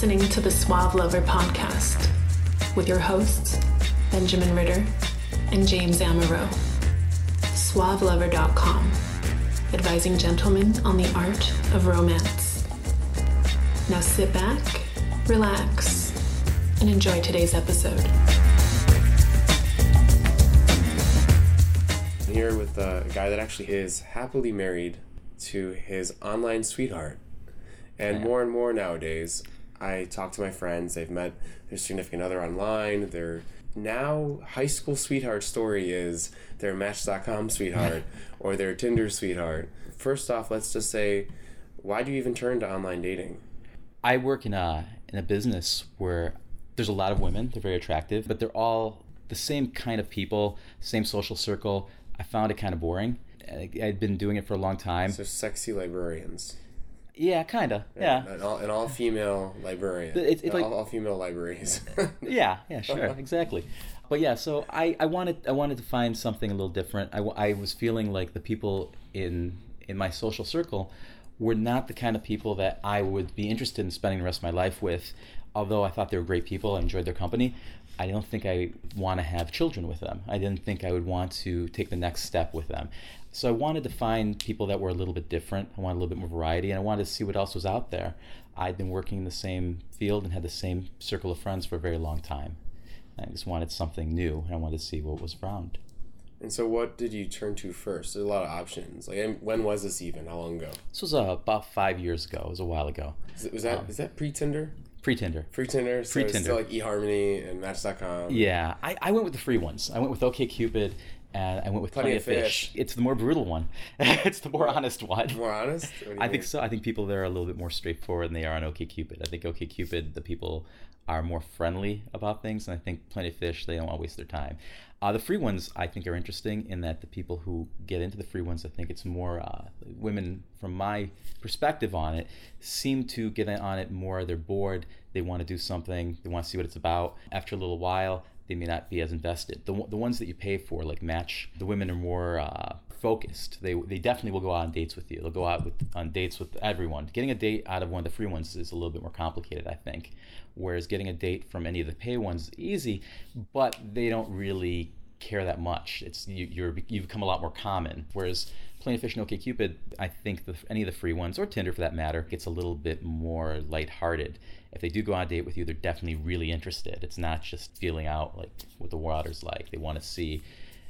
listening to the Suave Lover podcast with your hosts, Benjamin Ritter and James Amaro. SuaveLover.com, advising gentlemen on the art of romance. Now sit back, relax, and enjoy today's episode. I'm here with uh, a guy that actually is happily married to his online sweetheart. And more and more nowadays, I talk to my friends, they've met their significant other online. Their now high school sweetheart story is their Match.com sweetheart or their Tinder sweetheart. First off, let's just say, why do you even turn to online dating? I work in a in a business where there's a lot of women. They're very attractive, but they're all the same kind of people, same social circle. I found it kind of boring. I'd been doing it for a long time. So sexy librarians. Yeah, kind of. Yeah. An all, an all female librarian. It's- it's like- all, all female libraries. Yeah, yeah, sure, exactly. But yeah, so I, I wanted I wanted to find something a little different. I, I was feeling like the people in in my social circle were not the kind of people that I would be interested in spending the rest of my life with. Although I thought they were great people, I enjoyed their company. I don't think I want to have children with them. I didn't think I would want to take the next step with them. So I wanted to find people that were a little bit different. I wanted a little bit more variety, and I wanted to see what else was out there. I'd been working in the same field and had the same circle of friends for a very long time. I just wanted something new, and I wanted to see what was around. and so, what did you turn to first? There's a lot of options. Like, when was this even? How long ago? This was uh, about five years ago. It was a while ago. Is was that is that pre Tinder? Pre Tinder. Free Tinder. So it's Pre-Tinder. still like eHarmony and Match.com. Yeah, I, I went with the free ones. I went with OKCupid, and I went with Plenty, of Fish. It's the more brutal one. it's the more honest one. More honest. I think so. I think people there are a little bit more straightforward than they are on OKCupid. I think OKCupid, the people are more friendly about things, and I think Plenty of Fish, they don't want to waste their time. Uh, the free ones, I think, are interesting in that the people who get into the free ones, I think it's more uh, women, from my perspective on it, seem to get on it more. They're bored. They want to do something. They want to see what it's about. After a little while, they may not be as invested. The, the ones that you pay for, like Match, the women are more uh, focused. They, they definitely will go out on dates with you. They'll go out with, on dates with everyone. Getting a date out of one of the free ones is a little bit more complicated, I think. Whereas getting a date from any of the pay ones is easy, but they don't really care that much. It's you, you're you become a lot more common. Whereas of Fish and OkCupid, I think the, any of the free ones or Tinder for that matter gets a little bit more lighthearted. If they do go on a date with you, they're definitely really interested. It's not just feeling out like what the water's like. They want to see,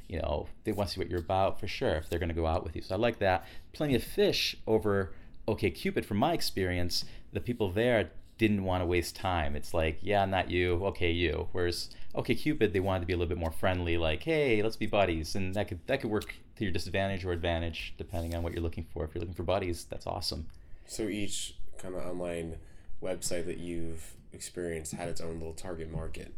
you know, they want to see what you're about for sure. If they're going to go out with you, so I like that. Plenty of Fish over OK Cupid, from my experience, the people there didn't want to waste time. It's like, yeah, not you, okay, you. Whereas OK Cupid, they wanted to be a little bit more friendly, like, hey, let's be buddies, and that could that could work to your disadvantage or advantage depending on what you're looking for. If you're looking for buddies, that's awesome. So each kind of online website that you've experienced had its own little target market,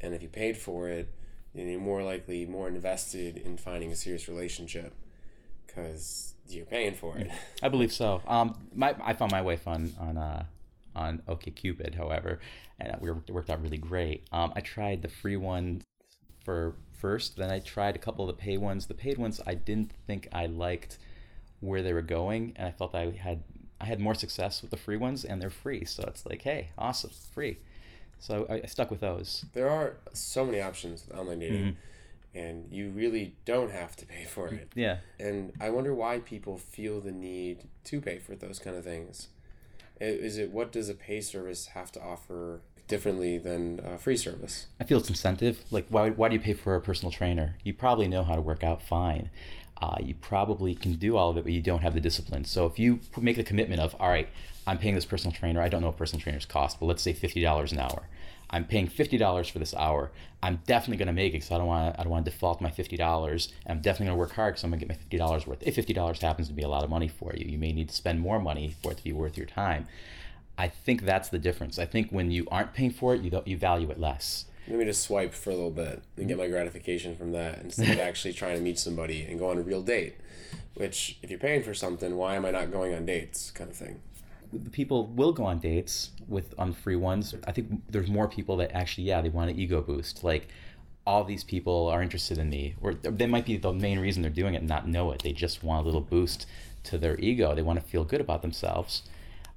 and if you paid for it, then you're more likely more invested in finding a serious relationship because you're paying for it. I believe so. Um, my I found my wife on on uh, on OkCupid, however, and we worked out really great. Um, I tried the free one for first, then I tried a couple of the paid ones. The paid ones, I didn't think I liked where they were going, and I felt I had I had more success with the free ones, and they're free. So it's like, hey, awesome, free. So I, I stuck with those. There are so many options with online dating, and you really don't have to pay for it. Yeah. And I wonder why people feel the need to pay for those kind of things. Is it what does a pay service have to offer differently than a free service? I feel it's incentive. Like, why, why do you pay for a personal trainer? You probably know how to work out fine. Uh, you probably can do all of it, but you don't have the discipline. So if you make the commitment of, all right, I'm paying this personal trainer. I don't know what personal trainers cost, but let's say fifty dollars an hour. I'm paying fifty dollars for this hour. I'm definitely going to make it because I don't want. I don't want to default my fifty dollars. I'm definitely going to work hard because I'm going to get my fifty dollars worth. If fifty dollars happens to be a lot of money for you, you may need to spend more money for it to be worth your time. I think that's the difference. I think when you aren't paying for it, you don't, you value it less. Let me just swipe for a little bit and get my gratification from that instead of actually trying to meet somebody and go on a real date. Which, if you're paying for something, why am I not going on dates? Kind of thing. The people will go on dates with on free ones. I think there's more people that actually, yeah, they want an ego boost. Like all these people are interested in me, or they might be the main reason they're doing it and not know it. They just want a little boost to their ego. They want to feel good about themselves.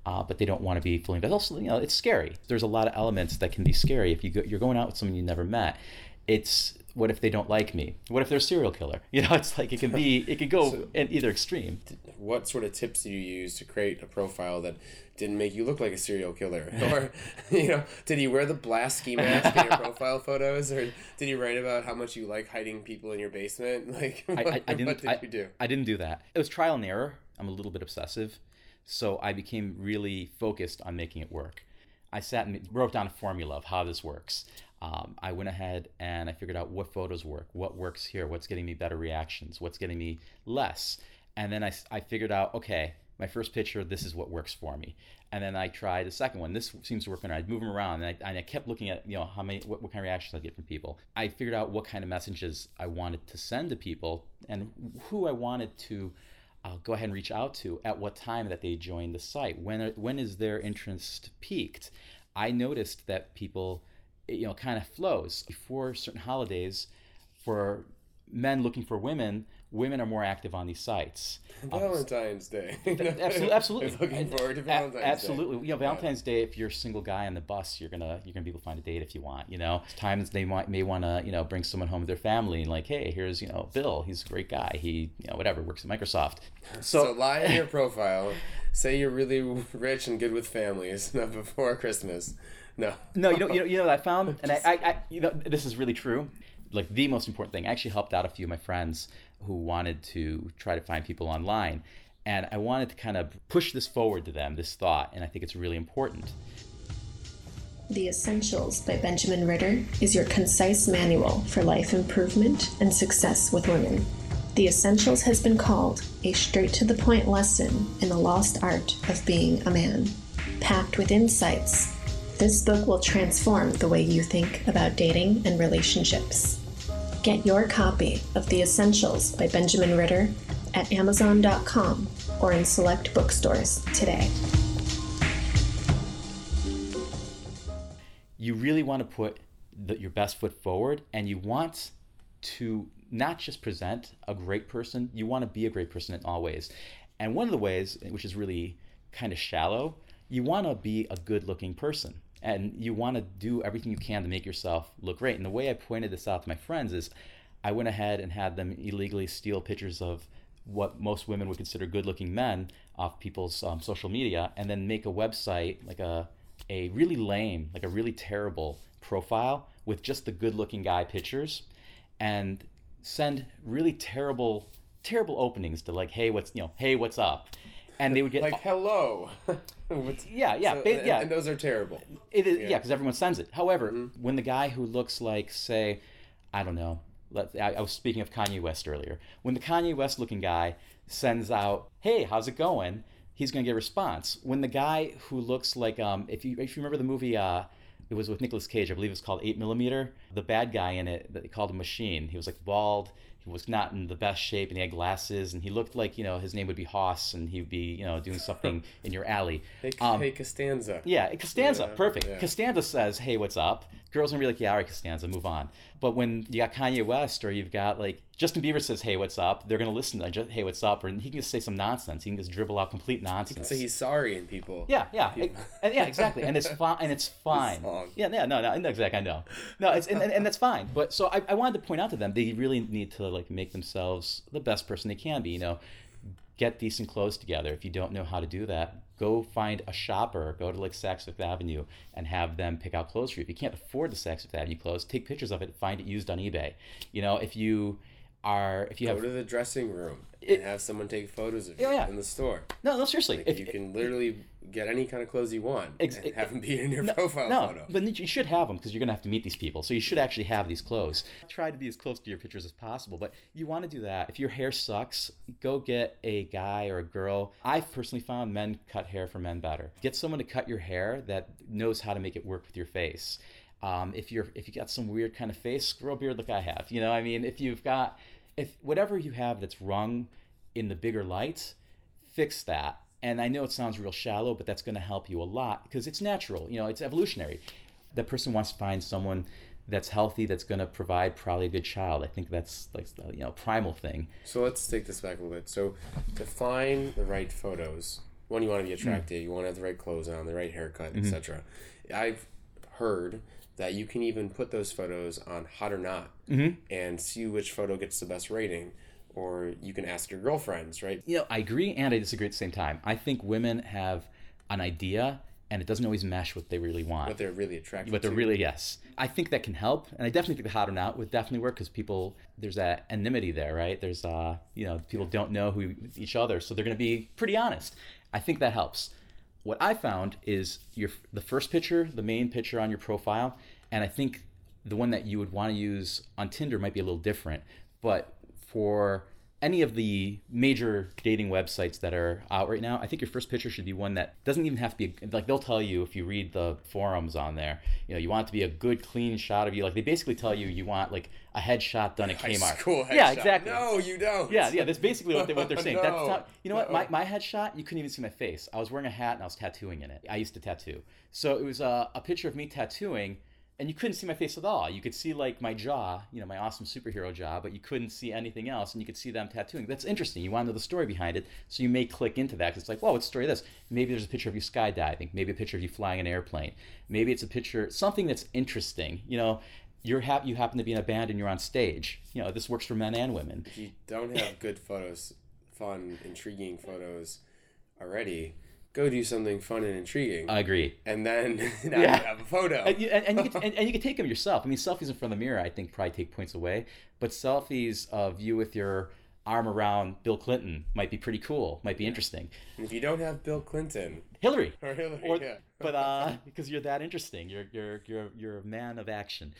uh, but they don't want to be fully invested. Also, you know, it's scary. There's a lot of elements that can be scary if you go, you're going out with someone you never met. It's what if they don't like me? What if they're a serial killer? You know, it's like it can be, it can go so, in either extreme. What sort of tips do you use to create a profile that didn't make you look like a serial killer? Or, you know, did you wear the blast ski mask in your profile photos? Or did you write about how much you like hiding people in your basement? Like, what, I, I, didn't, what did I, you do? I didn't do that. It was trial and error. I'm a little bit obsessive. So I became really focused on making it work. I sat and wrote down a formula of how this works. Um, I went ahead and I figured out what photos work, what works here, what's getting me better reactions, what's getting me less. And then I, I figured out, okay, my first picture, this is what works for me. And then I tried the second one. This seems to work better. I'd move them around, and I, and I kept looking at you know how many what, what kind of reactions I get from people. I figured out what kind of messages I wanted to send to people and who I wanted to uh, go ahead and reach out to at what time that they joined the site. When when is their interest peaked? I noticed that people, you know, kind of flows before certain holidays. For men looking for women, women are more active on these sites. Um, Valentine's Day. absolutely, absolutely. looking forward to Valentine's absolutely. Day. You know, Valentine's yeah. Day. If you're a single guy on the bus, you're gonna you're gonna be able to find a date if you want. You know, times they might may want to you know bring someone home with their family and like, hey, here's you know Bill. He's a great guy. He you know whatever works at Microsoft. So, so lie in your profile. say you're really rich and good with families before Christmas. No. No, you know, you know, you know. I found, and I, I, I, you know, this is really true. Like the most important thing. I actually helped out a few of my friends who wanted to try to find people online. And I wanted to kind of push this forward to them, this thought, and I think it's really important. The Essentials by Benjamin Ritter is your concise manual for life improvement and success with women. The Essentials has been called a straight to the point lesson in the lost art of being a man. Packed with insights, this book will transform the way you think about dating and relationships. Get your copy of The Essentials by Benjamin Ritter at Amazon.com or in select bookstores today. You really want to put the, your best foot forward and you want to not just present a great person, you want to be a great person in all ways. And one of the ways, which is really kind of shallow, you want to be a good looking person and you want to do everything you can to make yourself look great. And the way I pointed this out to my friends is I went ahead and had them illegally steal pictures of what most women would consider good looking men off people's um, social media and then make a website like a a really lame like a really terrible profile with just the good looking guy pictures and send really terrible terrible openings to like hey what's you know hey what's up and they would get like hello. yeah, yeah, so, yeah. And those are terrible. It is, yeah, because yeah, everyone sends it. However, mm-hmm. when the guy who looks like, say, I don't know, let, I, I, was speaking of Kanye West earlier. When the Kanye West looking guy sends out, "Hey, how's it going?" He's going to get a response. When the guy who looks like, um, if you if you remember the movie. Uh, it was with Nicolas Cage, I believe it's called 8 Millimeter. The bad guy in it, that they called a Machine. He was like bald, he was not in the best shape and he had glasses and he looked like you know his name would be Hoss and he'd be you know doing something in your alley. Hey, um, hey Costanza. Yeah, Costanza, yeah, perfect. Yeah. Costanza says, "Hey, what's up?" Girls gonna be like, "Yeah, all right, Costanza, move on." But when you got Kanye West or you've got like Justin Bieber says, "Hey, what's up?" They're gonna listen to just, "Hey, what's up?" Or he can just say some nonsense. He can just dribble out complete nonsense. He can say he's sorry and people. Yeah, yeah, people. and, yeah, exactly. And it's fine. And it's fine. Yeah, yeah, no, no, exactly. I know. No, it's and, and, and that's fine. But so I, I wanted to point out to them they really need to like make themselves the best person they can be. You know, get decent clothes together. If you don't know how to do that, go find a shopper, go to like Saks Fifth Avenue and have them pick out clothes for you. If you can't afford the Saks Fifth Avenue clothes, take pictures of it, find it used on eBay. You know, if you are if you go have to the dressing room it, and have someone take photos of you yeah, yeah. in the store. No, no, seriously. Like if you can literally get any kind of clothes you want ex- and have them be in your no, profile no, photo. but you should have them because you're gonna have to meet these people. So you should actually have these clothes. Try to be as close to your pictures as possible, but you want to do that. If your hair sucks, go get a guy or a girl. I've personally found men cut hair for men better. Get someone to cut your hair that knows how to make it work with your face. Um, if you're if you got some weird kind of face, grow a beard like I have. You know, I mean, if you've got if whatever you have that's wrong in the bigger light, fix that. And I know it sounds real shallow, but that's going to help you a lot because it's natural. You know, it's evolutionary. That person wants to find someone that's healthy, that's going to provide probably a good child. I think that's like you know primal thing. So let's take this back a little bit. So to find the right photos, one, you want to be attractive, you want to have the right clothes on, the right haircut, etc. Mm-hmm. I've heard that you can even put those photos on Hot or Not and see which photo gets the best rating. Or you can ask your girlfriends, right? You know, I agree and I disagree at the same time. I think women have an idea and it doesn't always mesh what they really want. What they're really attracted But they're to. really yes. I think that can help, and I definitely think the hot or not would definitely work because people there's that enmity there, right? There's uh you know people don't know who each other, so they're going to be pretty honest. I think that helps. What I found is your the first picture, the main picture on your profile, and I think the one that you would want to use on Tinder might be a little different, but for any of the major dating websites that are out right now, I think your first picture should be one that doesn't even have to be like they'll tell you if you read the forums on there, you know, you want it to be a good clean shot of you. Like they basically tell you you want like a headshot done at High Kmart. school yeah, exactly. No, you don't. Yeah, yeah, that's basically what, they, what they're saying. That's not, you know what? My, my headshot, you couldn't even see my face. I was wearing a hat and I was tattooing in it. I used to tattoo. So it was a, a picture of me tattooing, and you couldn't see my face at all. You could see like my jaw, you know, my awesome superhero jaw, but you couldn't see anything else, and you could see them tattooing. That's interesting. You want to know the story behind it, so you may click into that because it's like, well, what's the story of this? Maybe there's a picture of you skydiving. Maybe a picture of you flying an airplane. Maybe it's a picture, something that's interesting. You know, you're hap- you happen to be in a band and you're on stage. You know, this works for men and women. If you don't have good photos, fun, intriguing photos already, go do something fun and intriguing. I agree. and then now Yeah. you have a photo. and you, and, and you can, and, and you can take them yourself. I mean, selfies in front of the mirror, I think, probably take points away. But selfies of you with your arm around Bill Clinton might be pretty cool. Might be interesting. if you don't have Bill Clinton Hillary, or Hillary, or, yeah. but uh, because you're that interesting, you're you're you're you're a man of action.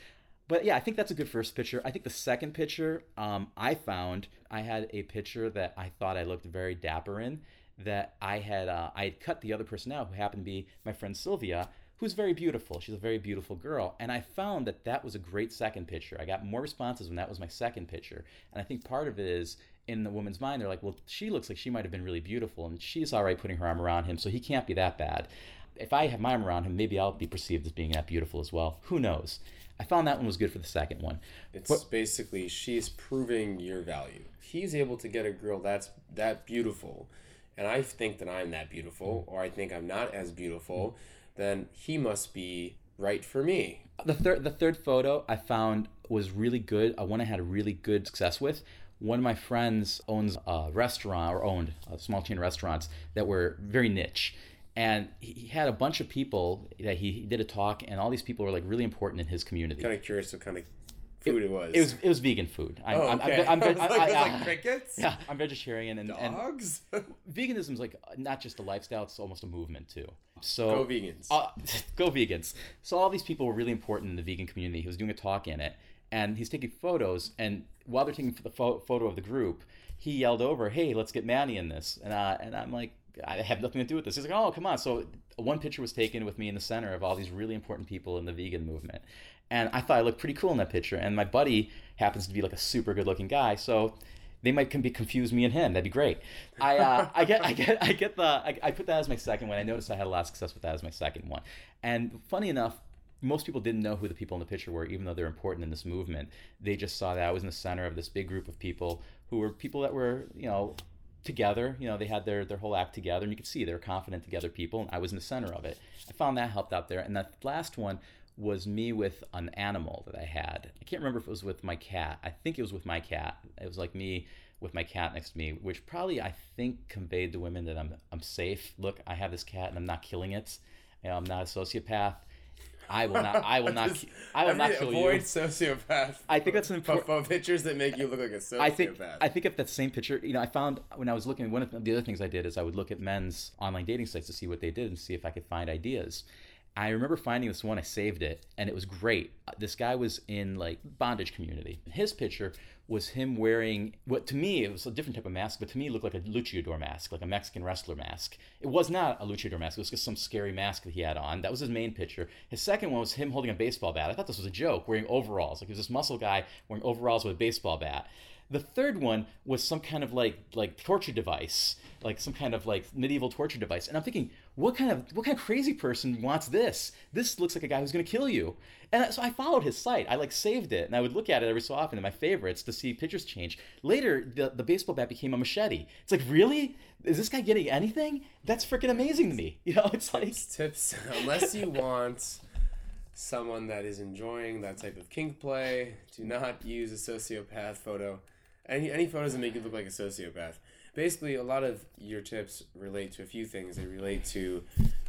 But yeah, I think that's a good first picture. I think the second picture, um, I found I had a picture that I thought I looked very dapper in. That I had uh, I had cut the other person out, who happened to be my friend Sylvia, who's very beautiful. She's a very beautiful girl, and I found that that was a great second picture. I got more responses when that was my second picture, and I think part of it is in the woman's mind they're like, well, she looks like she might have been really beautiful, and she's all right putting her arm around him, so he can't be that bad. If I have my arm around him, maybe I'll be perceived as being that beautiful as well. Who knows? I found that one was good for the second one. It's basically she's proving your value. He's able to get a girl that's that beautiful, and I think that I'm that beautiful, or I think I'm not as beautiful, then he must be right for me. The third, the third photo I found was really good. Uh, one I had a really good success with. One of my friends owns a restaurant or owned a small chain of restaurants that were very niche, and he he had a bunch of people that he he did a talk, and all these people were like really important in his community. Kind of curious what kind of food it, was. It was it was vegan food. I'm, Oh, I'm, okay. I'm, I I'm, I- like, I- it I- like crickets. yeah, I'm vegetarian, and, and Dogs. veganism is like not just a lifestyle; it's almost a movement too. So Go vegans. uh, go vegans. So all these people were really important in the vegan community. He was doing a talk in it, and he's taking photos. And while they're taking the pho- photo of the group, he yelled over, "Hey, let's get Manny in this." And uh, and I'm like, I have nothing to do with this. He's like, "Oh, come on." So one picture was taken with me in the center of all these really important people in the vegan movement, and I thought I looked pretty cool in that picture. And my buddy happens to be like a super good-looking guy, so they might can be confuse me and him. That'd be great. I uh, I get I get I get the I, I put that as my second one. I noticed I had a lot of success with that as my second one. And funny enough, most people didn't know who the people in the picture were, even though they're important in this movement. They just saw that I was in the center of this big group of people who were people that were you know together. You know, they had their their whole act together, and you could see they were confident together people. And I was in the center of it. I found that helped out there. And that last one was me with an animal that I had. I can't remember if it was with my cat. I think it was with my cat. It was like me with my cat next to me, which probably I think conveyed to women that I'm I'm safe. Look, I have this cat and I'm not killing it. You know, I'm not a sociopath. I will not. I will not. Just- ki- I will not kill avoid you. sociopath. I think that's an important. pictures that make you look like a sociopath. I think I think if that same picture, you know, I found when I was looking, one of the other things I did is I would look at men's online dating sites to see what they did and see if I could find ideas. I remember finding this one, I saved it, and it was great. This guy was in like bondage community. His picture was him wearing what to me it was a different type of mask, but to me it looked like a luchador mask, like a Mexican wrestler mask. It was not a luchador mask; it was just some scary mask that he had on. That was his main picture. His second one was him holding a baseball bat. I thought this was a joke, wearing overalls. Like he was this muscle guy wearing overalls with a baseball bat. The third one was some kind of like like torture device, like some kind of like medieval torture device. And I'm thinking, what kind of what kind of crazy person wants this? This looks like a guy who's going to kill you. And so I followed his site. I like saved it, and I would look at it every so often in my favorites to see pictures change. Later, the the baseball bat became a machete. It's like, really? Is this guy getting anything? That's freaking amazing to me. You know, it's like tips unless you want someone that is enjoying that type of kink play, do not use a sociopath photo. Any any photos that make you look like a sociopath. Basically, a lot of your tips relate to a few things. They relate to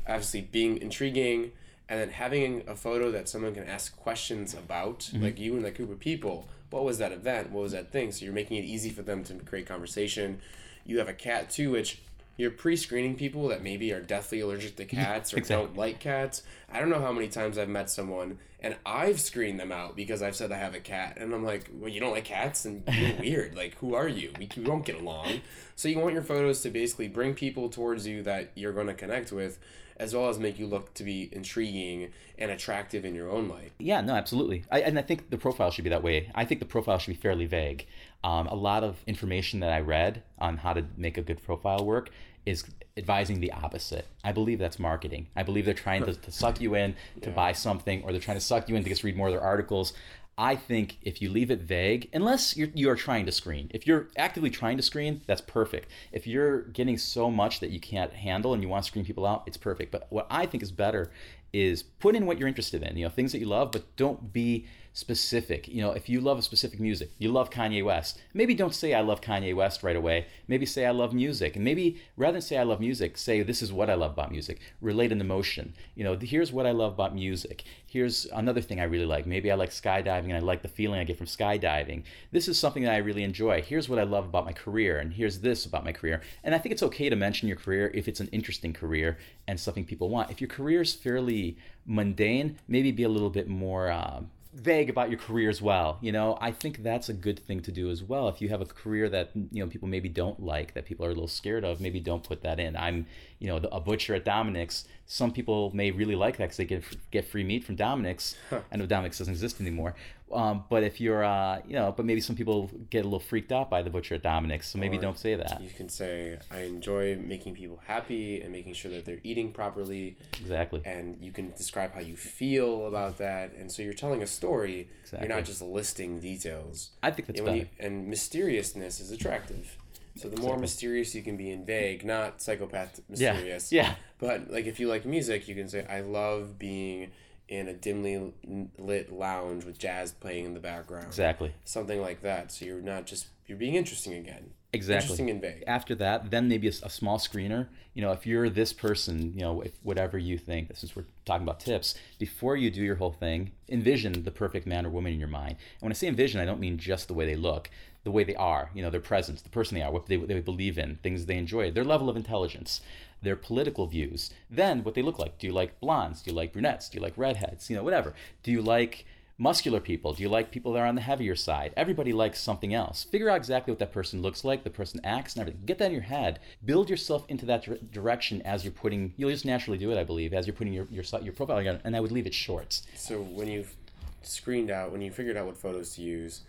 obviously being intriguing, and then having a photo that someone can ask questions about, mm-hmm. like you and that group of people. What was that event? What was that thing? So you're making it easy for them to create conversation. You have a cat too, which you're pre-screening people that maybe are deathly allergic to cats or exactly. don't like cats. I don't know how many times I've met someone and I've screened them out because I've said I have a cat, and I'm like, well, you don't like cats, and you're weird. Like, who are you? We, we don't get along. So you want your photos to basically bring people towards you that you're going to connect with, as well as make you look to be intriguing and attractive in your own light. Yeah, no, absolutely. I, and I think the profile should be that way. I think the profile should be fairly vague. Um, a lot of information that I read on how to make a good profile work is advising the opposite. I believe that's marketing. I believe they're trying to, to suck you in to yeah. buy something, or they're trying to suck you in to just read more of their articles. I think if you leave it vague, unless you're, you are trying to screen, if you're actively trying to screen, that's perfect. If you're getting so much that you can't handle and you want to screen people out, it's perfect. But what I think is better is put in what you're interested in, you know, things that you love, but don't be specific. You know, if you love a specific music, you love Kanye West, maybe don't say I love Kanye West right away. Maybe say I love music. And maybe rather than say I love music, say this is what I love about music. Relate an emotion. You know, here's what I love about music. Here's another thing I really like. Maybe I like skydiving and I like the feeling I get from skydiving. This is something that I really enjoy. Here's what I love about my career and here's this about my career. And I think it's okay to mention your career if it's an interesting career and something people want. If your career is fairly mundane, maybe be a little bit more um, vague about your career as well. You know, I think that's a good thing to do as well. If you have a career that you know people maybe don't like, that people are a little scared of, maybe don't put that in. I'm, you know, a butcher at Dominick's. Some people may really like that because they get get free meat from Dominick's. Huh. I know Dominick's doesn't exist anymore, um, but if you're, uh, you know, but maybe some people get a little freaked out by the butcher at Dominick's, so maybe or don't say that. You can say, I enjoy making people happy and making sure that they're eating properly. Exactly. And you can describe how you feel about that. And so you're telling a story. Exactly. You're not just listing details. I think that's better. You, and mysteriousness is attractive. So the more mysterious you can be and vague, not psychopath mysterious. Yeah. yeah. But like if you like music, you can say, I love being in a dimly lit lounge with jazz playing in the background. Exactly. Something like that. So you're not just you're being interesting again. Exactly. Interesting and vague. After that, then maybe a, a, small screener. You know, if you're this person, you know, if whatever you think, since we're talking about tips, before you do your whole thing, envision the perfect man or woman in your mind. And when I say envision, I don't mean just the way they look, the way they are. You know, their presence, the person they are, what they, they believe in, things they enjoy, their level of intelligence their political views, then what they look like. Do you like blondes? Do you like brunettes? Do you like redheads? You know, whatever. Do you like muscular people? Do you like people that are on the heavier side? Everybody likes something else. Figure out exactly what that person looks like, the person acts, and everything. Get that in your head. Build yourself into that direction as you're putting. You'll just naturally do it, I believe, as you're putting your your, your profile together. And I would leave it short. So when you've screened out, when you figured out what photos to use,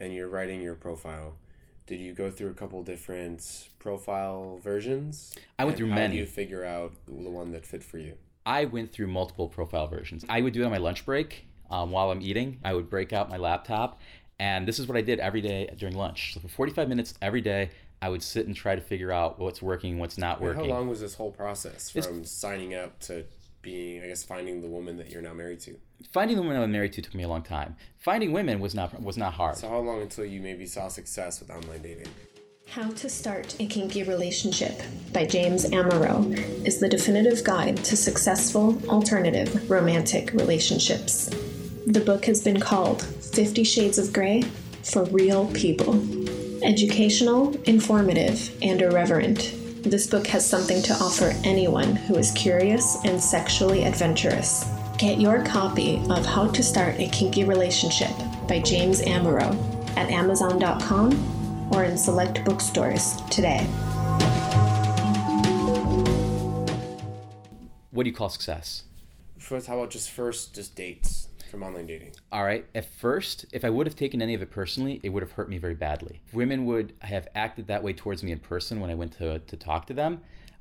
and you're writing your profile did you go through a couple different profile versions? I went through how many. How do you figure out the one that fit for you? I went through multiple profile versions. I would do it on my lunch break um, while I'm eating. I would break out my laptop, and this is what I did every day during lunch. So for 45 minutes every day, I would sit and try to figure out what's working, what's not working. how long was this whole process from it's, signing up to being, I guess, finding the woman that you're now married to? Finding the woman I was married to took me a long time. Finding women was not was not hard. So how long until you maybe saw success with online dating? How to Start a Kinky Relationship by James Amaro is the definitive guide to successful alternative romantic relationships. The book has been called Fifty Shades of Grey for Real People. Educational, informative, and irreverent this book has something to offer anyone who is curious and sexually adventurous. Get your copy of How to Start a Kinky Relationship by James Amaro at Amazon.com or in select bookstores today. What do you call success? First, how about just first, just dates? From online dating? All right. At first, if I would have taken any of it personally, it would have hurt me very badly. Women would have acted that way towards me in person when I went to, to talk to them,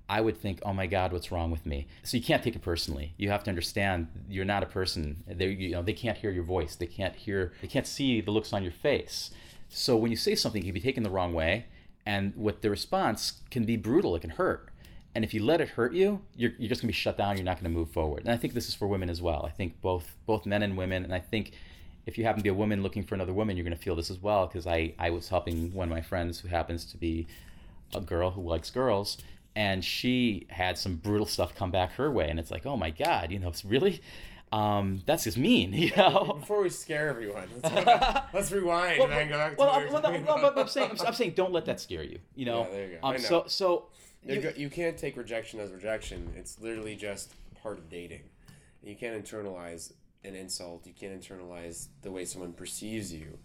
I would think, oh my God, what's wrong with me? So you can't take it personally. You have to understand you're not a person. They, you know, they can't hear your voice. They can't hear, they can't see the looks on your face. So when you say something, it can be taken the wrong way. And what the response can be brutal, it can hurt. And if you let it hurt you, you're, you're just gonna be shut down. You're not gonna move forward. And I think this is for women as well. I think both both men and women. And I think if you happen to be a woman looking for another woman, you're gonna feel this as well. Because I I was helping one of my friends who happens to be a girl who likes girls, and she had some brutal stuff come back her way, and it's like, oh my god, you know, it's really. Um, that's just mean, you know. Before we scare everyone, let's, let's rewind well, and then go back to well, well, well, well, but I'm saying, I'm, I'm saying, don't let that scare you. You know. Yeah, there you go. Um, so, so you- you can't take rejection as rejection. It's literally just part of dating. You can't internalize an insult. You can't internalize the way someone perceives you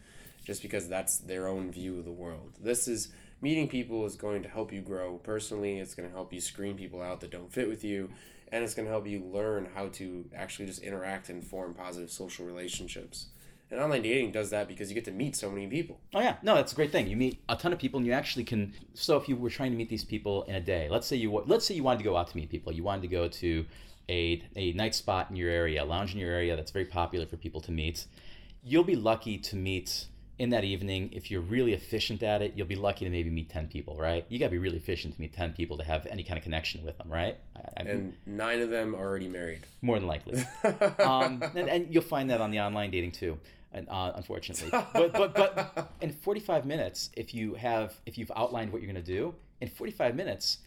just because that's their own view of the world. This is meeting people is going to help you grow personally. It's going to help you screen people out that don't fit with you. And it's going to help you learn how to actually just interact and form positive social relationships. And online dating does that because you get to meet so many people. Oh yeah, no, that's a great thing. You meet a ton of people, and you actually can. So if you were trying to meet these people in a day, let's say you let's say you wanted to go out to meet people, you wanted to go to a a night spot in your area, a lounge in your area that's very popular for people to meet. You'll be lucky to meet in that evening if you're really efficient at it. You'll be lucky to maybe meet ten people, right? You got to be really efficient to meet ten people to have any kind of connection with them, right? I, I, And nine of them are already married. more than likely. um, and, and you'll find that on the online dating too, and, uh, unfortunately. But but but in 45 minutes, if you have if you've outlined what you're going to do in 45 minutes,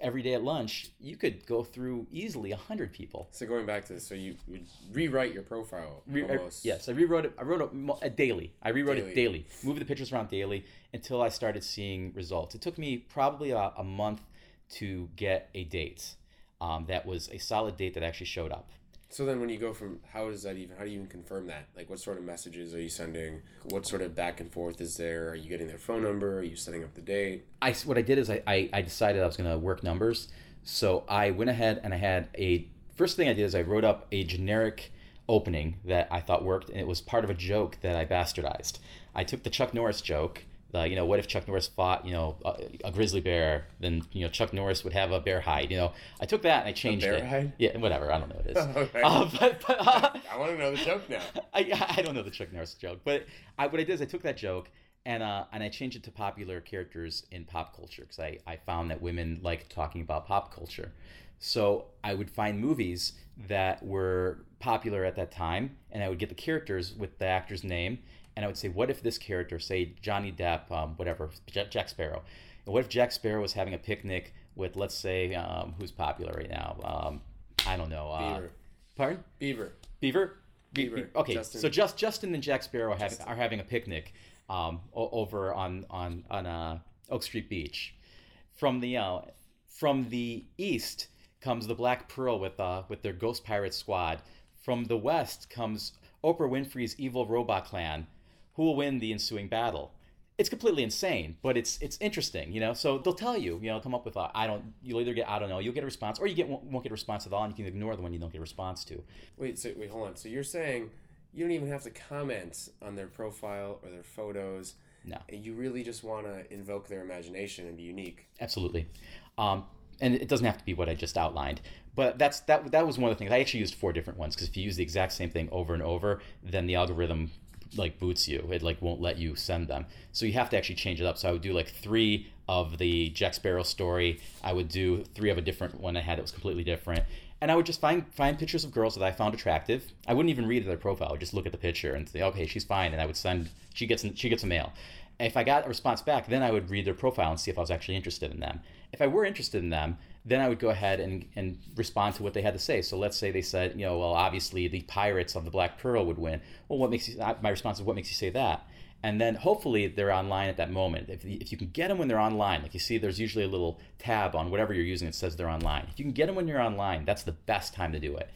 every day at lunch, you could go through easily 100 people. So going back to this, so you would rewrite your profile Re- I- yes, I rewrote it. I wrote it mo- uh, daily. I rewrote Daily. it daily. Moved the pictures around daily until I started seeing results. It took me probably about a month to get a date um, that was a solid date that actually showed up. So then, when you go from, how does that even? How do you even confirm that? Like, what sort of messages are you sending? What sort of back and forth is there? Are you getting their phone number? Are you setting up the date? I what I did is I, I, I decided I was going to work numbers. So I went ahead and I had a first thing I did is I wrote up a generic opening that I thought worked, and it was part of a joke that I bastardized. I took the Chuck Norris joke. Uh, you know, what if Chuck Norris fought, you know, a, a grizzly bear? Then you know, Chuck Norris would have a bear hide. You know, I took that and I changed bear it. hide? Yeah, whatever. I don't know what it is. Okay. Uh, but, but, uh, I want to know the joke now. I, I don't know the Chuck Norris joke, but I, what I did is I took that joke and uh, and I changed it to popular characters in pop culture because I, I found that women like talking about pop culture. So I would find movies that were popular at that time, and I would get the characters with the actor's name, and I would say, what if this character, say Johnny Depp, um, whatever, Jack, Jack Sparrow, and what if Jack Sparrow was having a picnic with, let's say, um, who's popular right now? Um, I don't know. Uh, Beaver. Pardon? Beaver. Beaver. Be- Bieber. be- okay, Justin. so just Justin and Jack Sparrow have, are having a picnic um, o- over on on on uh, Oak Street Beach. From the uh, from the east comes the Black Pearl with uh, with their Ghost Pirate squad. From the west comes Oprah Winfrey's evil robot clan, who will win the ensuing battle. It's completely insane, but it's it's interesting, you know. So they'll tell you, you know, come up with a, I don't. You'll either get I don't know, you'll get a response, or you get won't, get a response at all, and you can ignore the one you don't get a response to. Wait, so wait, hold on. So you're saying you don't even have to comment on their profile or their photos. No. You really just want to invoke their imagination and be unique. Absolutely. Um, and it doesn't have to be what I just outlined, but that's that. That was one of the things I actually used four different ones because if you use the exact same thing over and over, then the algorithm like boots you. It like won't let you send them. So you have to actually change it up. So I would do like three of the Jack Sparrow story. I would do three of a different one I had that was completely different. And I would just find find pictures of girls that I found attractive. I wouldn't even read their profile. I would just look at the picture and say, okay, she's fine. And I would send. She gets she gets a mail. If I got a response back, then I would read their profile and see if I was actually interested in them. If I were interested in them, then I would go ahead and, and respond to what they had to say. So let's say they said, you know, well, obviously the pirates of the Black Pearl would win. Well, what makes you, my response is, what makes you say that? And then hopefully they're online at that moment. If, if you can get them when they're online, like you see, there's usually a little tab on whatever you're using that says they're online. If you can get them when you're online, that's the best time to do it.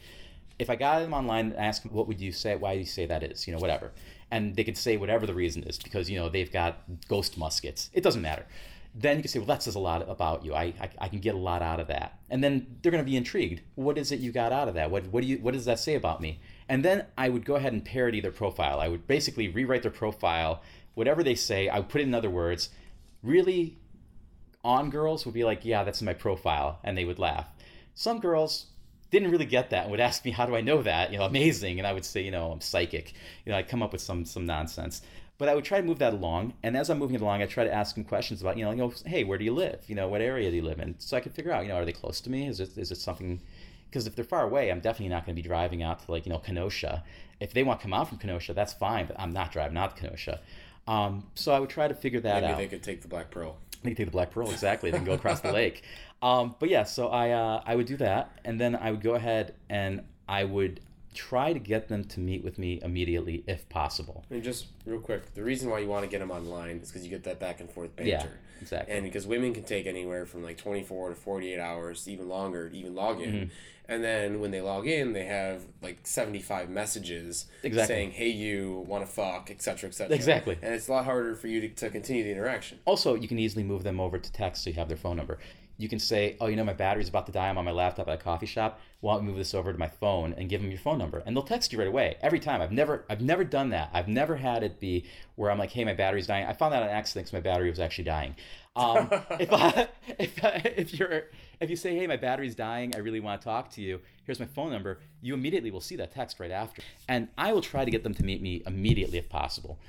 If I got them online and asked them, what would you say, why do you say that is, you know, whatever. And they could say whatever the reason is because, you know, they've got ghost muskets. It doesn't matter then you can say, well, that says a lot about you. I, I, I can get a lot out of that. And then they're going to be intrigued. What is it you got out of that? What, what, do you, what does that say about me? And then I would go ahead and parody their profile. I would basically rewrite their profile, whatever they say, I would put it in other words. Really, on girls would be like, yeah, that's in my profile. And they would laugh. Some girls didn't really get that and would ask me, how do I know that? You know, amazing. And I would say, you know, I'm psychic. You know, I'd come up with some, some nonsense but I would try to move that along. And as I'm moving it along, I try to ask them questions about, you know, you know, hey, where do you live? You know, what area do you live in? So I could figure out, you know, are they close to me? Is it is it something? Because if they're far away, I'm definitely not going to be driving out to like you know Kenosha. If they want to come out from Kenosha, that's fine, but I'm not driving out to Kenosha. Um, so I would try to figure that Maybe out. Maybe they could take the Black Pearl. They could take the Black Pearl exactly. They can go across the lake. Um, but yeah, so I uh, I would do that, and then I would go ahead and I would try to get them to meet with me immediately if possible. And just real quick, the reason why you want to get them online is because you get that back and forth banter. Yeah, exactly. And because women can take anywhere from like 24 to 48 hours, even longer, even log in. Mm-hmm. And then when they log in, they have like 75 messages Exactly. saying, hey, you, want to fuck, etc., etc. Exactly. And it's a lot harder for you to, to continue the interaction. Also, you can easily move them over to text so you have their phone number. You can say, oh, you know, my battery's about to die. I'm on my laptop at a coffee shop. Why don't we move this over to my phone and give them your phone number? And they'll text you right away every time. I've never, I've never done that. I've never had it be where I'm like, hey, my battery's dying. I found that on accident because my battery was actually dying. Um, if I, if I, if you're, if you say, hey, my battery's dying, I really want to talk to you. Here's my phone number. You immediately will see that text right after, and I will try to get them to meet me immediately if possible.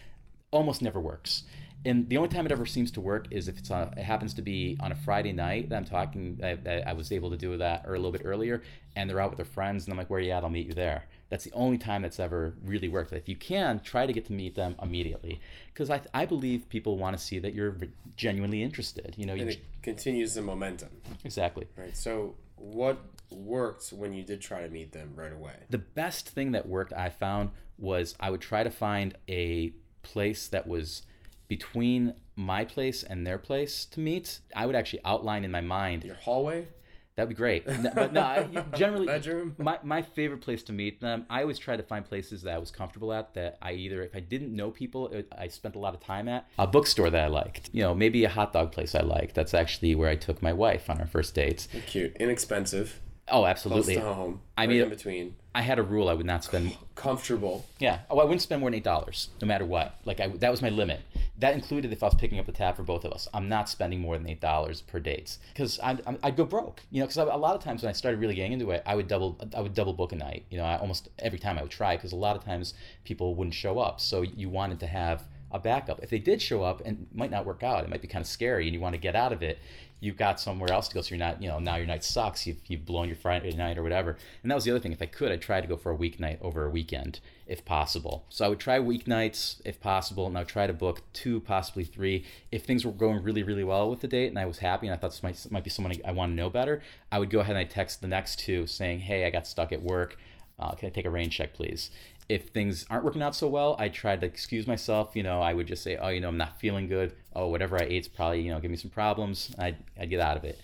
Almost never works. And the only time it ever seems to work is if it's on, it happens to be on a Friday night that I'm talking. I, I, was able to do that or a little bit earlier, and they're out with their friends, and I'm like, "Where are you at? I'll meet you there." That's the only time that's ever really worked. If you can, try to get to meet them immediately, because I, I believe people want to see that you're genuinely interested. You know, you, it continues the momentum. exactly. Right. So, what worked when you did try to meet them right away? The best thing that worked, I found, was I would try to find a place that was between my place and their place to meet. I would actually outline in my mind. Your hallway? That'd be great. No, but no, I- generally, Bedroom? my, my favorite place to meet them, I always try to find places that I was comfortable at that I either, if I didn't know people, it- I spent a lot of time at, a bookstore that I liked, you know, maybe a hot dog place I liked. That's actually where I took my wife on our first dates. Cute. Inexpensive. Oh, Close absolutely. to home. I right mean- in between. I had a rule I would not spend Comfortable. Yeah. Oh, I wouldn't spend more than eight dollars, no matter what. Like I, that was my limit. That included if I was picking up the tab for both of us. I'm not spending more than eight dollars per date because I'm- I'd go broke. You know, because a lot of times when I started really getting into it, I would double, I would double book a night. You know, I almost every time I would try because a lot of times people wouldn't show up. So you wanted to have a backup. If they did show up and might not work out, it might be kind of scary, and you want to get out of it. You've got somewhere else to go, so you're not, you know, now your night sucks. You've, you've blown your Friday night or whatever. And that was the other thing. If I could, I'd try to go for a weeknight over a weekend if possible. So I would try weeknights if possible, and I would try to book two, possibly three. If things were going really, really well with the date, and I was happy, and I thought this might might be someone I want to know better, I would go ahead and I text the next two saying, "Hey, I got stuck at work. Uh, can I take a rain check, please?" If things aren't working out so well, I tried to excuse myself. You know, I would just say, "Oh, you know, I'm not feeling good. Oh, whatever I ate's probably, you know, give me some problems." I'd, I'd get out of it.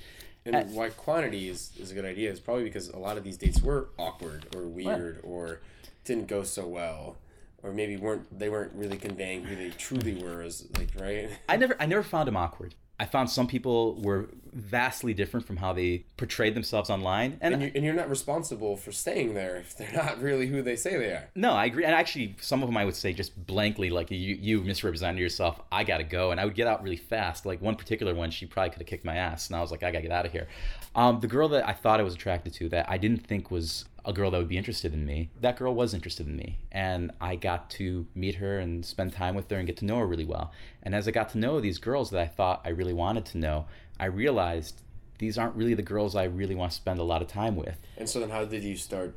And why quantity is, is a good idea is probably because a lot of these dates were awkward or weird or didn't go so well. Or maybe weren't they weren't really conveying who they truly were as like right? I never I never found them awkward. I found some people were vastly different from how they portrayed themselves online. And, And, you, and you're not responsible for staying there if they're not really who they say they are. no, I agree. And actually, some of them I would say just blankly, like you, you misrepresented yourself. I gotta go, and I would get out really fast. Like one particular one, she probably could have kicked my ass, and I was like, I gotta get out of here. Um, the girl that I thought I was attracted to, that I didn't think was a girl that would be interested in me, that girl was interested in me, and I got to meet her and spend time with her and get to know her really well. And as I got to know these girls that I thought I really wanted to know, I realized these aren't really the girls I really want to spend a lot of time with. And so then how did you start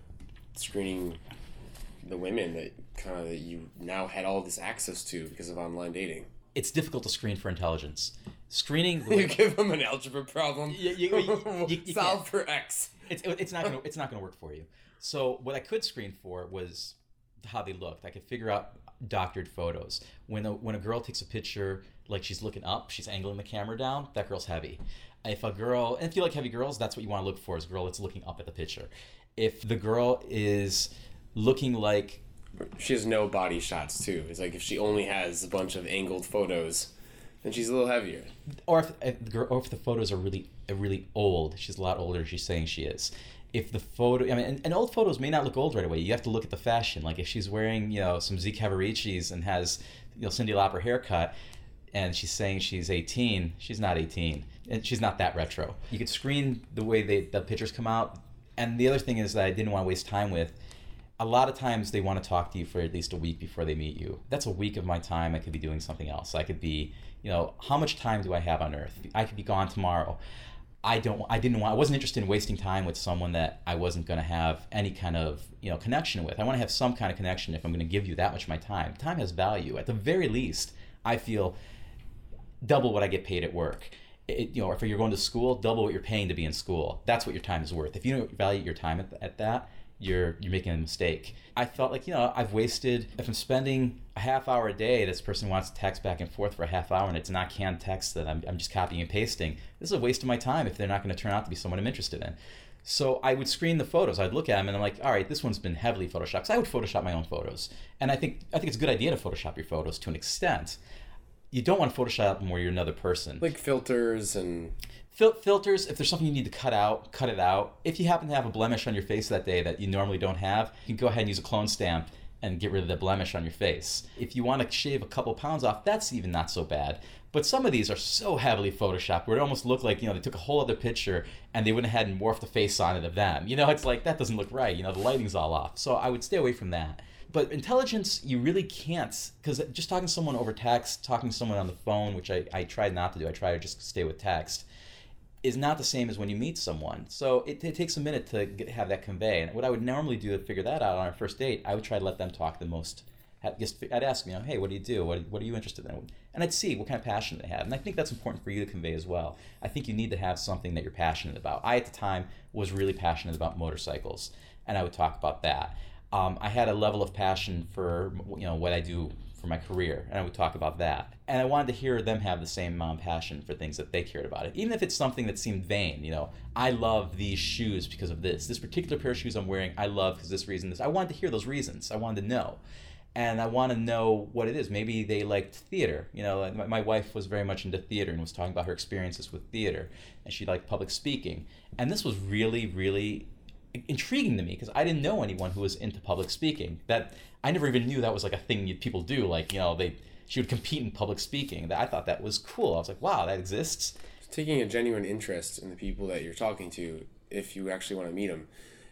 screening the women that kind of that you now had all this access to because of online dating? It's difficult to screen for intelligence. Screening You give them an algebra problem. You- you- you- you- you Solve for x. it's it's not gonna it's not gonna work for you. So what I could screen for was how they looked. I could figure out doctored photos. When a when a girl takes a picture like she's looking up, she's angling the camera down. That girl's heavy. If a girl, and if you like heavy girls, that's what you want to look for is a girl that's looking up at the picture. If the girl is looking like She has no body shots too. It's like if she only has a bunch of angled photos, then she's a little heavier. Or if, if the or if the photos are really eh, really old, she's a lot older. She's saying she is. If the photo, I mean, and, and old photos may not look old right away. You have to look at the fashion. Like if she's wearing, you know, some Z Cavariccis and has, you know, Cyndi Lauper haircut, and she's saying she's 18, she's not 18, and she's not that retro. You could screen the way they, the pictures come out. And the other thing is that I didn't want to waste time with a lot of times they want to talk to you for at least a week before they meet you. That's a week of my time. I could be doing something else. I could be, you know, how much time do I have on earth? I could be gone tomorrow. I don't I didn't want I wasn't interested in wasting time with someone that I wasn't going to have any kind of, you know, connection with. I want to have some kind of connection if I'm going to give you that much of my time. Time has value. At the very least, I feel double what I get paid at work. It, you know, if you're going to school, double what you're paying to be in school. That's what your time is worth. If you don't value your time at, at that, you're you're making a mistake. I felt like you know I've wasted if I'm spending a half hour a day. This person wants to text back and forth for a half hour, and it's not canned text that I'm I'm just copying and pasting. This is a waste of my time if they're not going to turn out to be someone I'm interested in. So I would screen the photos. I'd look at them and I'm like, all right, this one's been heavily photoshopped. I would Photoshop my own photos, and I think I think it's a good idea to Photoshop your photos to an extent. You don't want to Photoshop them where you're another person. Like filters and Fil- filters, if there's something you need to cut out, cut it out. If you happen to have a blemish on your face that day that you normally don't have, you can go ahead and use a clone stamp and get rid of the blemish on your face. If you want to shave a couple pounds off, that's even not so bad. But some of these are so heavily photoshopped where it almost looked like, you know, they took a whole other picture and they went ahead and morphed the face on it of them. You know, it's like that doesn't look right. You know, the lighting's all off. So I would stay away from that. But intelligence, you really can't, because just talking to someone over text, talking to someone on the phone, which I, I tried not to do, I try to just stay with text is not the same as when you meet someone. So it, it takes a minute to get, have that convey. And what I would normally do to figure that out on our first date, I would try to let them talk the most. Just, I'd ask you know, hey, what do you do? What, what are you interested in? And I'd see what kind of passion they have. And I think that's important for you to convey as well. I think you need to have something that you're passionate about. I, at the time, was really passionate about motorcycles, and I would talk about that. Um, I had a level of passion for you know what I do for my career, and I would talk about that. And I wanted to hear them have the same of passion for things that they cared about. It, even if it's something that seemed vain, you know, I love these shoes because of this. This particular pair of shoes I'm wearing, I love because this reason. This I wanted to hear those reasons. I wanted to know, and I want to know what it is. Maybe they liked theater. You know, my, my wife was very much into theater and was talking about her experiences with theater, and she liked public speaking. And this was really, really intriguing to me because I didn't know anyone who was into public speaking. That I never even knew that was like a thing people do. Like you know, they she would compete in public speaking. I thought that was cool. I was like, wow, that exists. Taking a genuine interest in the people that you're talking to, if you actually want to meet them,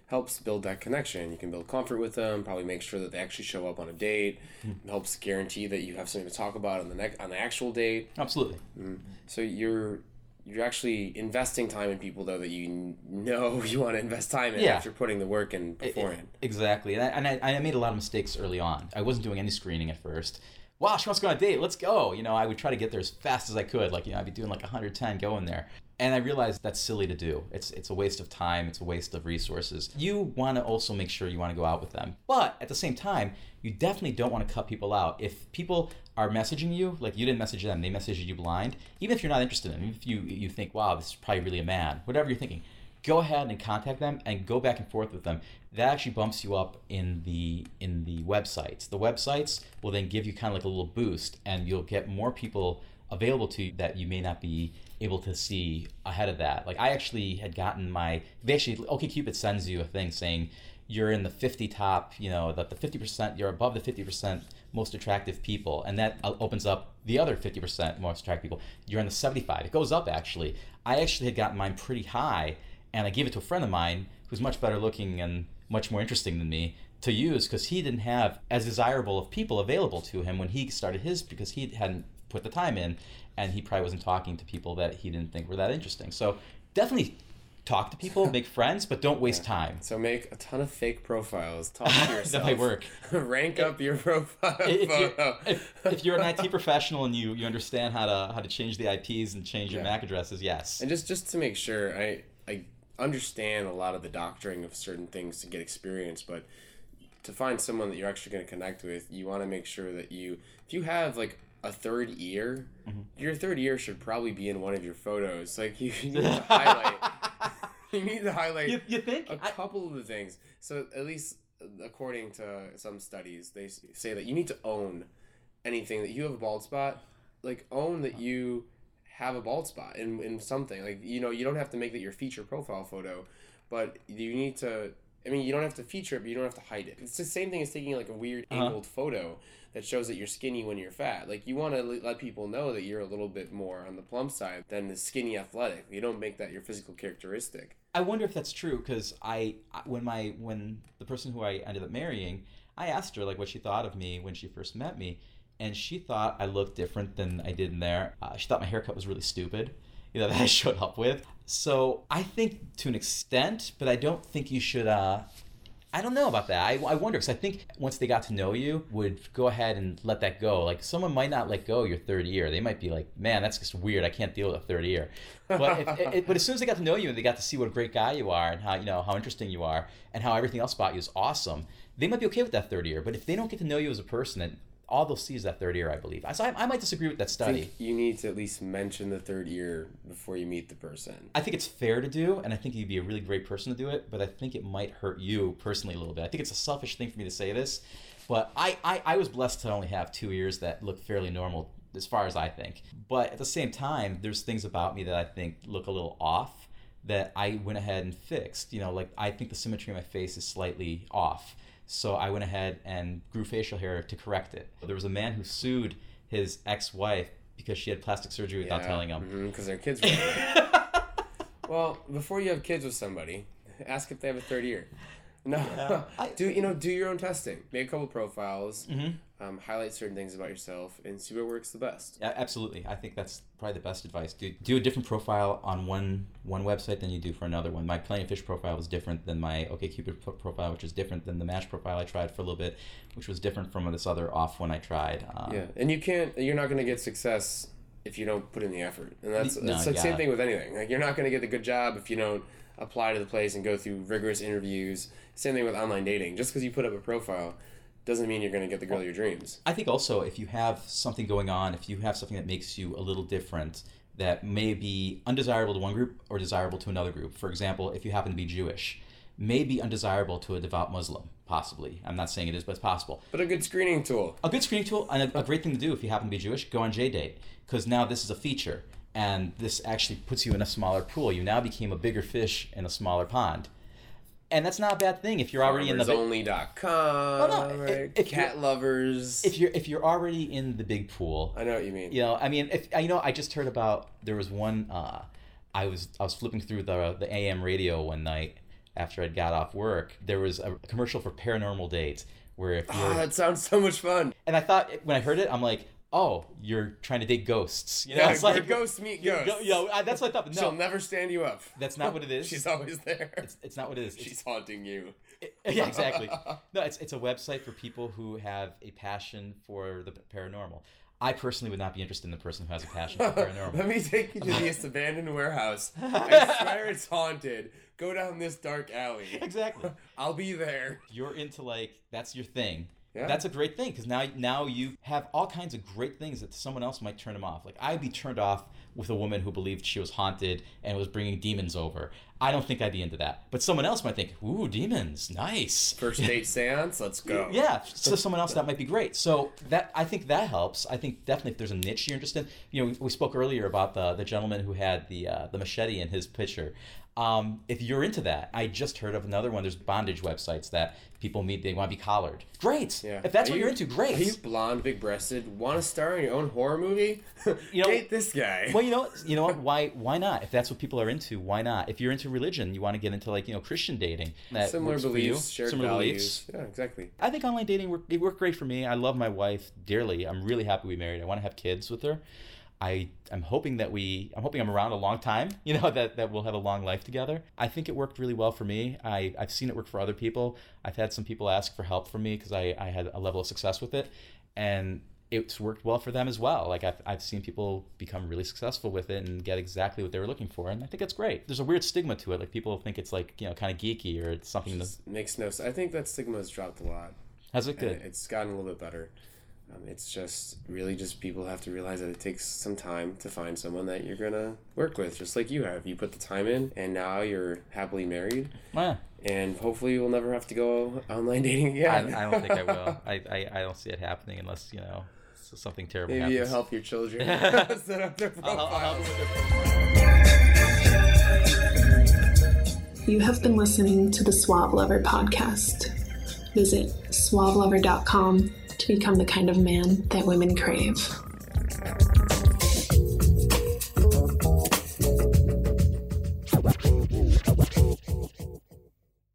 helps build that connection. You can build comfort with them. Probably make sure that they actually show up on a date. Mm. Helps guarantee that you have something to talk about on the next on the actual date. Absolutely. Mm. So you're you're actually investing time in people though that you know you want to invest time in yeah. after putting the work in beforehand. It, it, exactly, and, I, and I, I made a lot of mistakes early on. I wasn't doing any screening at first. Wow, she wants to go on a date. Let's go. You know, I would try to get there as fast as I could. Like, you know, I'd be doing like 110 going there. And I realized that's silly to do. It's it's a waste of time. It's a waste of resources. You want to also make sure you want to go out with them, but at the same time, you definitely don't want to cut people out. If people are messaging you, like you didn't message them, they messaged you blind. Even if you're not interested in them, if you you think, wow, this is probably really a man, whatever you're thinking, go ahead and contact them and go back and forth with them. That actually bumps you up in the in the websites. The websites will then give you kind of like a little boost, and you'll get more people available to you that you may not be able to see ahead of that. Like I actually had gotten my they actually OkCupid sends you a thing saying you're in the 50 top, you know, that the 50% you're above the 50% most attractive people and that uh, opens up the other 50% most attractive people. You're in the 75. It goes up actually. I actually had gotten mine pretty high and I gave it to a friend of mine who's much better looking and much more interesting than me to use because he didn't have as desirable of people available to him when he started his because he hadn't put the time in and he probably wasn't talking to people that he didn't think were that interesting. So definitely talk to people, make friends, but don't waste time. So make a ton of fake profiles. Talk to yourself. that might work. Rank up your profile if You're, if, if, you're an IT professional and you, you understand how to how to change the IPs and change yeah. your MAC addresses, yes. And just just to make sure, I I understand a lot of the doctoring of certain things to get experience, but to find someone that you're actually going to connect with, you want to make sure that you if you have like a third ear, mm-hmm. your third ear should probably be in one of your photos. Like you need to highlight. you need to highlight. You, you think a couple of the things. So at least according to some studies, they say that you need to own anything that you have a bald spot. like own that you have a bald spot in, in something. Like you know, you don't have to make that your feature profile photo, but you need to. I mean, you don't have to feature it, but you don't have to hide it. It's the same thing as taking like a weird Uh-huh. angled photo that shows that you're skinny when you're fat. Like you want to let people know that you're a little bit more on the plump side than the skinny athletic. You don't make that your physical characteristic. I wonder if that's true because I, when my when the person who I ended up marrying, I asked her like what she thought of me when she first met me, and she thought I looked different than I did in there. Uh, she thought my haircut was really stupid, you know that I showed up with. So I think to an extent, but I don't think you should. Uh, I don't know about that. I, I wonder because I think once they got to know you, would go ahead and let that go. Like someone might not let go your third year. They might be like, "Man, that's just weird. I can't deal with a third year." But if, it, but as soon as they got to know you and they got to see what a great guy you are and how you know how interesting you are and how everything else about you is awesome, they might be okay with that third year. But if they don't get to know you as a person, and all they'll see is that third year, I believe. I, so I, I might disagree with that study. you need to at least mention the third year before you meet the person. I think it's fair to do, and I think you'd be a really great person to do it, but I think it might hurt you personally a little bit. I think it's a selfish thing for me to say this, but I, I, I was blessed to only have two ears that look fairly normal as far as I think. But at the same time, there's things about me that I think look a little off that I went ahead and fixed. You know, like I think the symmetry of my face is slightly off. So I went ahead and grew facial hair to correct it. There was a man who sued his ex-wife because she had plastic surgery without telling him. Mm-hmm, because their kids were. well, before you have kids with somebody, ask if they have a third ear. No, I- Mm-hmm. do you know? Do your own testing. Make a couple profiles. Um, highlight certain things about yourself and see what works the best. Yeah, absolutely. I think that's probably the best advice. Do do a different profile on one one website than you do for another one. My Plenty of Fish profile was different than my OkCupid pro- profile, which is different than the Match profile I tried for a little bit, which was different from this other off one I tried. Um, Yeah, and you can't. You're not going to get success if you don't put in the effort, and that's No, it's the yeah. same thing with anything. Like you're not going to get a good job if you don't apply to the place and go through rigorous interviews. Same thing with online dating. Just because you put up a profile doesn't mean you're going to get the girl of your dreams. I think also if you have something going on, if you have something that makes you a little different, that may be undesirable to one group or desirable to another group. For example, if you happen to be Jewish, may be undesirable to a devout Muslim, possibly. I'm not saying it is, but it's possible. But a good screening tool. A good screening tool and a, a great thing to do if you happen to be Jewish, go on JDate because now this is a feature and this actually puts you in a smaller pool. You now became a bigger fish in a smaller pond. And that's not a bad thing if you're already in the big, FarmersOnly.com. no, right? if- if Cat lovers. if you're if you're already in the big pool. I know what you mean. You know, I mean, if you know, I just heard about there was one. Uh, I was I was flipping through the the AM radio one night after I'd got off work. There was a commercial for paranormal dates where if you're Oh, that sounds so much fun. and I thought when I heard it, I'm like, oh, you're trying to date ghosts. You know, Yeah, it's like ghosts meet ghosts. go- you know, I- that's what I thought. But She'll never stand you up. that's not what it is. She's always there. it's, it's not what it is. It's- She's haunting you. yeah, exactly. No, it's it's a website for people who have a passion for the paranormal. I personally would not be interested in the person who has a passion for paranormal. Let me take you to this abandoned warehouse. I swear it's haunted. Go down this dark alley. exactly. I'll be there. You're into like that's your thing. Yeah. That's a great thing because now now you have all kinds of great things that someone else might turn them off. Like I'd be turned off with a woman who believed she was haunted and was bringing demons over. I don't think I'd be into that. But someone else might think, "Ooh, demons, nice." First date seance. Let's go. Yeah, so someone else that might be great. So that I think that helps. I think definitely if there's a niche you're interested in, you know, we, we spoke earlier about the the gentleman who had the uh, the machete in his picture. Um, if you're into that, I just heard of another one. There's bondage websites that people meet. They want to be collared. Great. Yeah. If that's Are what you- you're into, great. Are you blonde, big breasted? Want to star in your own horror movie? You know- Date this guy. well, you know, you know what? Why, why not? If that's what people are into, why not? If you're into religion, you want to get into like you know Christian dating. That Similar beliefs, shared Similar values. beliefs. Yeah, exactly. I think online dating worked, it worked great for me. I love my wife dearly. I'm really happy we married. I want to have kids with her. I I'm hoping that we I'm hoping I'm around a long time. You know that that we'll have a long life together. I think it worked really well for me. I I've seen it work for other people. I've had some people ask for help from me because I I had a level of success with it, and it's worked well for them as well. Like I've, I've seen people become really successful with it and get exactly what they were looking for, and I think that's great. There's a weird stigma to it, like people think it's like you know kind of geeky or it's something that Makes no sense. I think that stigma has dropped a lot. has it and good. It's gotten a little bit better. Um, it's just really just people have to realize that it takes some time to find someone that you're gonna work with, just like you have. You put the time in, and now you're happily married, Yeah. and hopefully you'll never have to go online dating again. I don't think I will. I, I, I don't see it happening unless you know So something terrible Maybe you help your children set up their I'll- I'll help profiles. them with their profile. You have been listening to the Suave Lover podcast. Visit suavelover.com to become the kind of man that women crave.